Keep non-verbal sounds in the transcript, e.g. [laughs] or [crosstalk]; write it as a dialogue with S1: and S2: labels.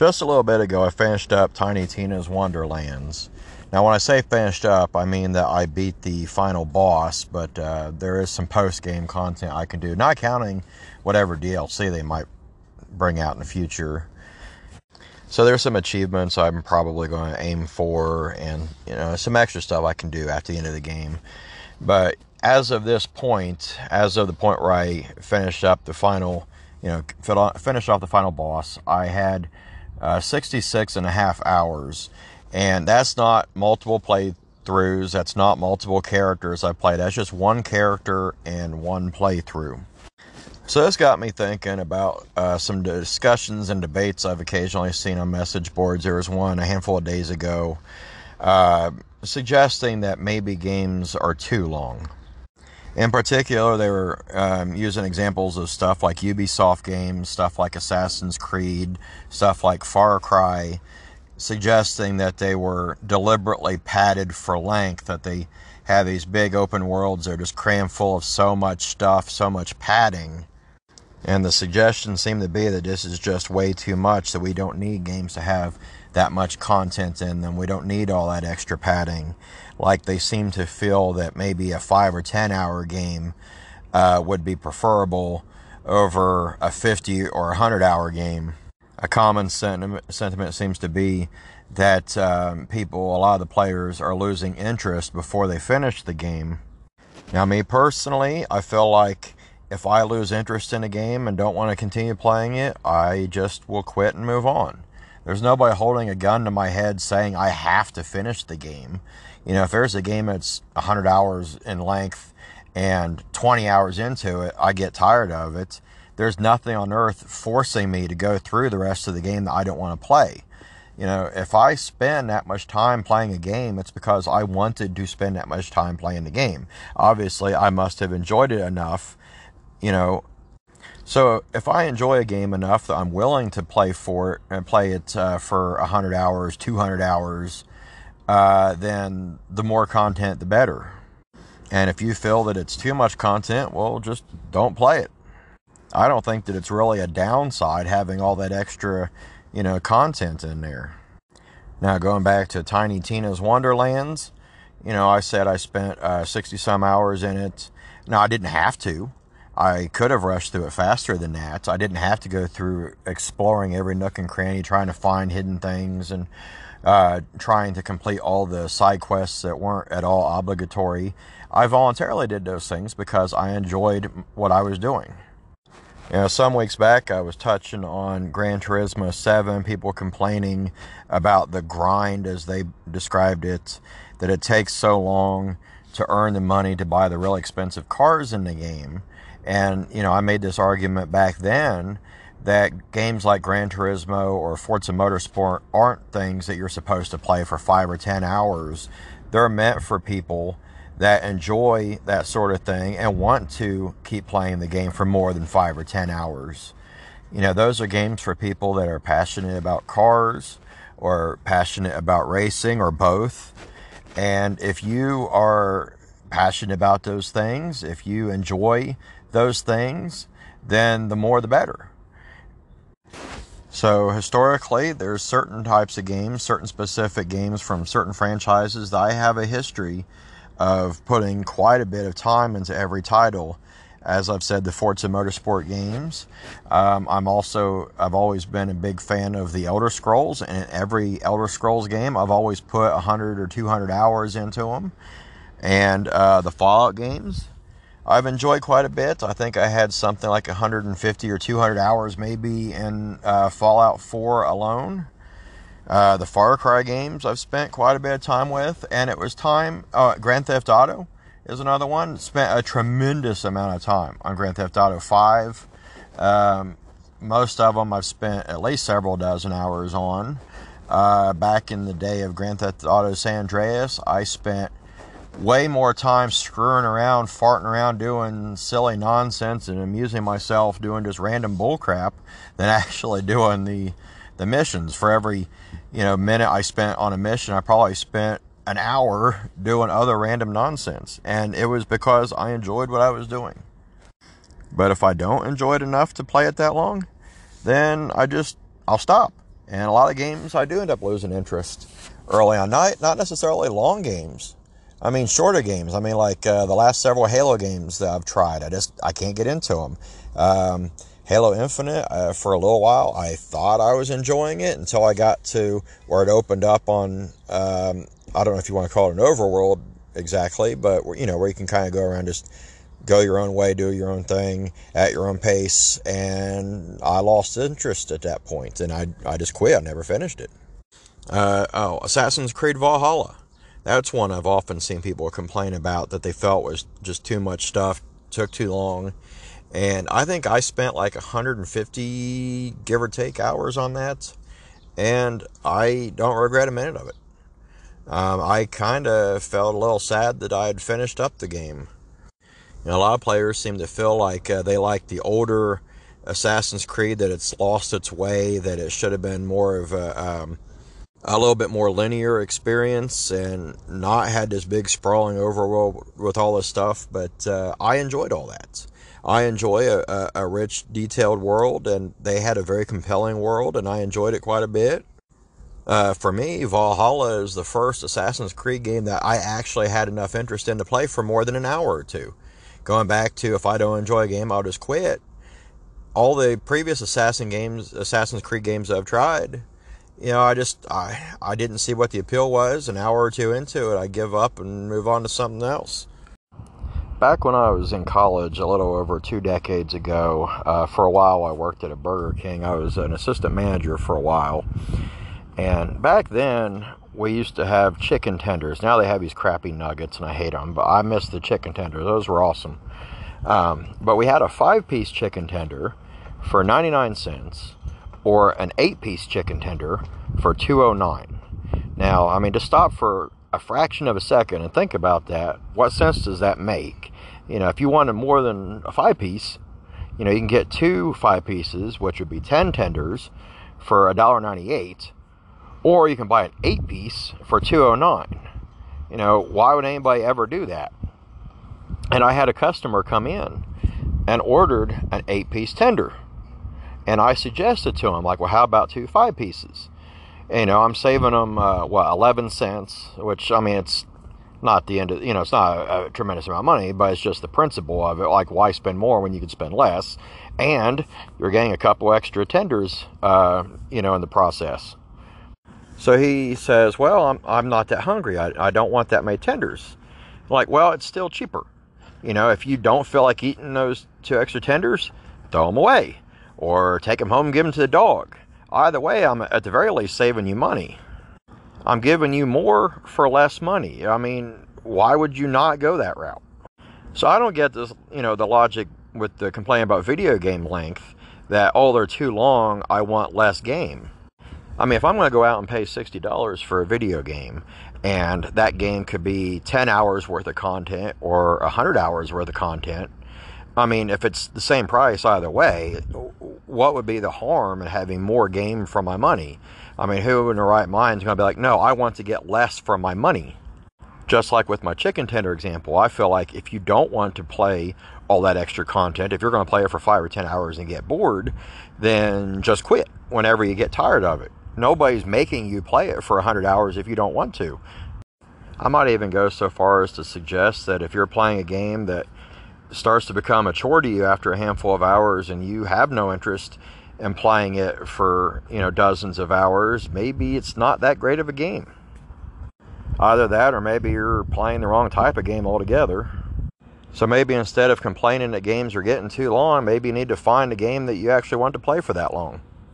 S1: Just a little bit ago, I finished up Tiny Tina's Wonderlands. Now, when I say finished up, I mean that I beat the final boss, but uh, there is some post game content I can do, not counting whatever DLC they might bring out in the future. So there's some achievements I'm probably going to aim for, and you know some extra stuff I can do at the end of the game. But as of this point, as of the point where I finished up the final, you know, finished off the final boss, I had uh, 66 and a half hours. And that's not multiple playthroughs. That's not multiple characters I played. That's just one character and one playthrough. So this got me thinking about uh, some discussions and debates I've occasionally seen on message boards. There was one a handful of days ago uh, suggesting that maybe games are too long. In particular, they were um, using examples of stuff like Ubisoft games, stuff like Assassin's Creed, stuff like Far Cry, suggesting that they were deliberately padded for length, that they have these big open worlds, they're just crammed full of so much stuff, so much padding. And the suggestion seemed to be that this is just way too much, that we don't need games to have that much content in them. We don't need all that extra padding like they seem to feel that maybe a five or ten hour game uh, would be preferable over a 50 or 100 hour game. A common sentiment, sentiment seems to be that um, people, a lot of the players, are losing interest before they finish the game. Now, me personally, I feel like if I lose interest in a game and don't want to continue playing it, I just will quit and move on. There's nobody holding a gun to my head saying I have to finish the game. You know, if there's a game that's 100 hours in length and 20 hours into it, I get tired of it. There's nothing on earth forcing me to go through the rest of the game that I don't want to play. You know, if I spend that much time playing a game, it's because I wanted to spend that much time playing the game. Obviously, I must have enjoyed it enough, you know. So if I enjoy a game enough that I'm willing to play for it and play it uh, for 100 hours, 200 hours, uh, then the more content, the better. And if you feel that it's too much content, well, just don't play it. I don't think that it's really a downside having all that extra, you know, content in there. Now, going back to Tiny Tina's Wonderlands, you know, I said I spent uh, 60 some hours in it. Now, I didn't have to. I could have rushed through it faster than that. I didn't have to go through exploring every nook and cranny, trying to find hidden things and uh, trying to complete all the side quests that weren't at all obligatory. I voluntarily did those things because I enjoyed what I was doing. You know, some weeks back I was touching on Gran Turismo 7, people complaining about the grind as they described it, that it takes so long to earn the money to buy the really expensive cars in the game. And, you know, I made this argument back then that games like Gran Turismo or Forza Motorsport aren't things that you're supposed to play for five or ten hours. They're meant for people that enjoy that sort of thing and want to keep playing the game for more than five or ten hours. You know, those are games for people that are passionate about cars or passionate about racing or both. And if you are passionate about those things, if you enjoy those things, then the more the better so historically, there's certain types of games, certain specific games from certain franchises that I have a history of putting quite a bit of time into every title. As I've said, the Forza Motorsport games. Um, I'm also I've always been a big fan of the Elder Scrolls, and in every Elder Scrolls game, I've always put 100 or 200 hours into them. And uh, the Fallout games, I've enjoyed quite a bit. I think I had something like 150 or 200 hours maybe in uh, Fallout 4 alone. Uh, the Far Cry games I've spent quite a bit of time with, and it was time. Uh, Grand Theft Auto is another one. Spent a tremendous amount of time on Grand Theft Auto 5. Um, most of them I've spent at least several dozen hours on. Uh, back in the day of Grand Theft Auto San Andreas, I spent way more time screwing around, farting around, doing silly nonsense, and amusing myself doing just random bullcrap than [laughs] actually doing the the missions. For every you know minute I spent on a mission, I probably spent an hour doing other random nonsense, and it was because I enjoyed what I was doing. But if I don't enjoy it enough to play it that long, then I just I'll stop And a lot of games I do end up losing interest early on. Not, not necessarily long games. I mean, shorter games. I mean, like uh, the last several Halo games that I've tried. I just I can't get into them. Um, Halo Infinite, uh, for a little while, I thought I was enjoying it until I got to where it opened up on, um, I don't know if you want to call it an overworld exactly, but you know, where you can kind of go around just go your own way, do your own thing at your own pace. And I lost interest at that point and I, I just quit. I never finished it. Uh, oh, Assassin's Creed Valhalla. That's one I've often seen people complain about that they felt was just too much stuff, took too long. And I think I spent like 150, give or take, hours on that. And I don't regret a minute of it. Um, I kind of felt a little sad that I had finished up the game. You know, a lot of players seem to feel like uh, they like the older Assassin's Creed, that it's lost its way, that it should have been more of a, um, a little bit more linear experience and not had this big sprawling overworld with all this stuff. But uh, I enjoyed all that. I enjoy a, a, a, rich, detailed world, and they had a very compelling world, and I enjoyed it quite a bit. Uh, for me, Valhalla is the first Assassin's Creed game that I actually had enough interest in to play for more than an hour or two. Going back to if I don't enjoy a game, I'll just quit. All the previous Assassin games, Assassin's Creed games I've tried, you know, I just I I didn't see what the appeal was. An hour or two into it, I give up and move on to something else. Back when I was in college, a little over two decades ago, uh, for a while I worked at a Burger King. I was an assistant manager for a while. And back then, we used to have chicken tenders. Now they have these crappy nuggets, and I hate them, but I miss the chicken tenders. Those were awesome. Um, but we had a five piece chicken tender for 99 cents or an eight piece chicken tender for 209 now i mean to stop for a fraction of a second and think about that what sense does that make you know, if you wanted more than a five piece, you know, you can get two five pieces, which would be 10 tenders for $1.98, or you can buy an eight piece for 209 You know, why would anybody ever do that? And I had a customer come in and ordered an eight piece tender. And I suggested to him, like, well, how about two five pieces? You know, I'm saving them, uh, what, 11 cents, which, I mean, it's not the end of you know it's not a, a, tremendous amount of money but it's just the principle of it. Like why spend more when you could spend less? And you're getting a couple extra tenders uh, you know in the process. So he says well i'm, I'm not that hungry. I, I don't want that many tenders. Like well it's still cheaper. You know if you don't feel like eating those two extra tenders throw them away or take them home give them to the dog either way i'm at the very least saving you money I'm giving you more for less money. I mean, why would you not go that route? So I don't get this, you know, the logic with the complaint about video game length that, oh, they're too long, I want less game. I mean, if I'm going to go out and pay $60 for a video game, and that game could be 10 hours worth of content or 100 hours worth of content, I mean, if it's the same price either way, what would be the harm in having more game for my money? I mean, who in the right mind is going to be like, no, I want to get less for my money? Just like with my chicken tender example, I feel like if you don't want to play all that extra content, if you're going to play it for five or 10 hours and get bored, then just quit whenever you get tired of it. Nobody's making you play it for 100 hours if you don't want to. I might even go so far as to suggest that if you're playing a game that starts to become a chore to you after a handful of hours and you have no interest in playing it for you know dozens of hours, maybe it's not that great of a game. Either that, or maybe you're playing the wrong type of game altogether. So maybe instead of complaining that games are getting too long, maybe you need to find a game that you actually want to play for that long.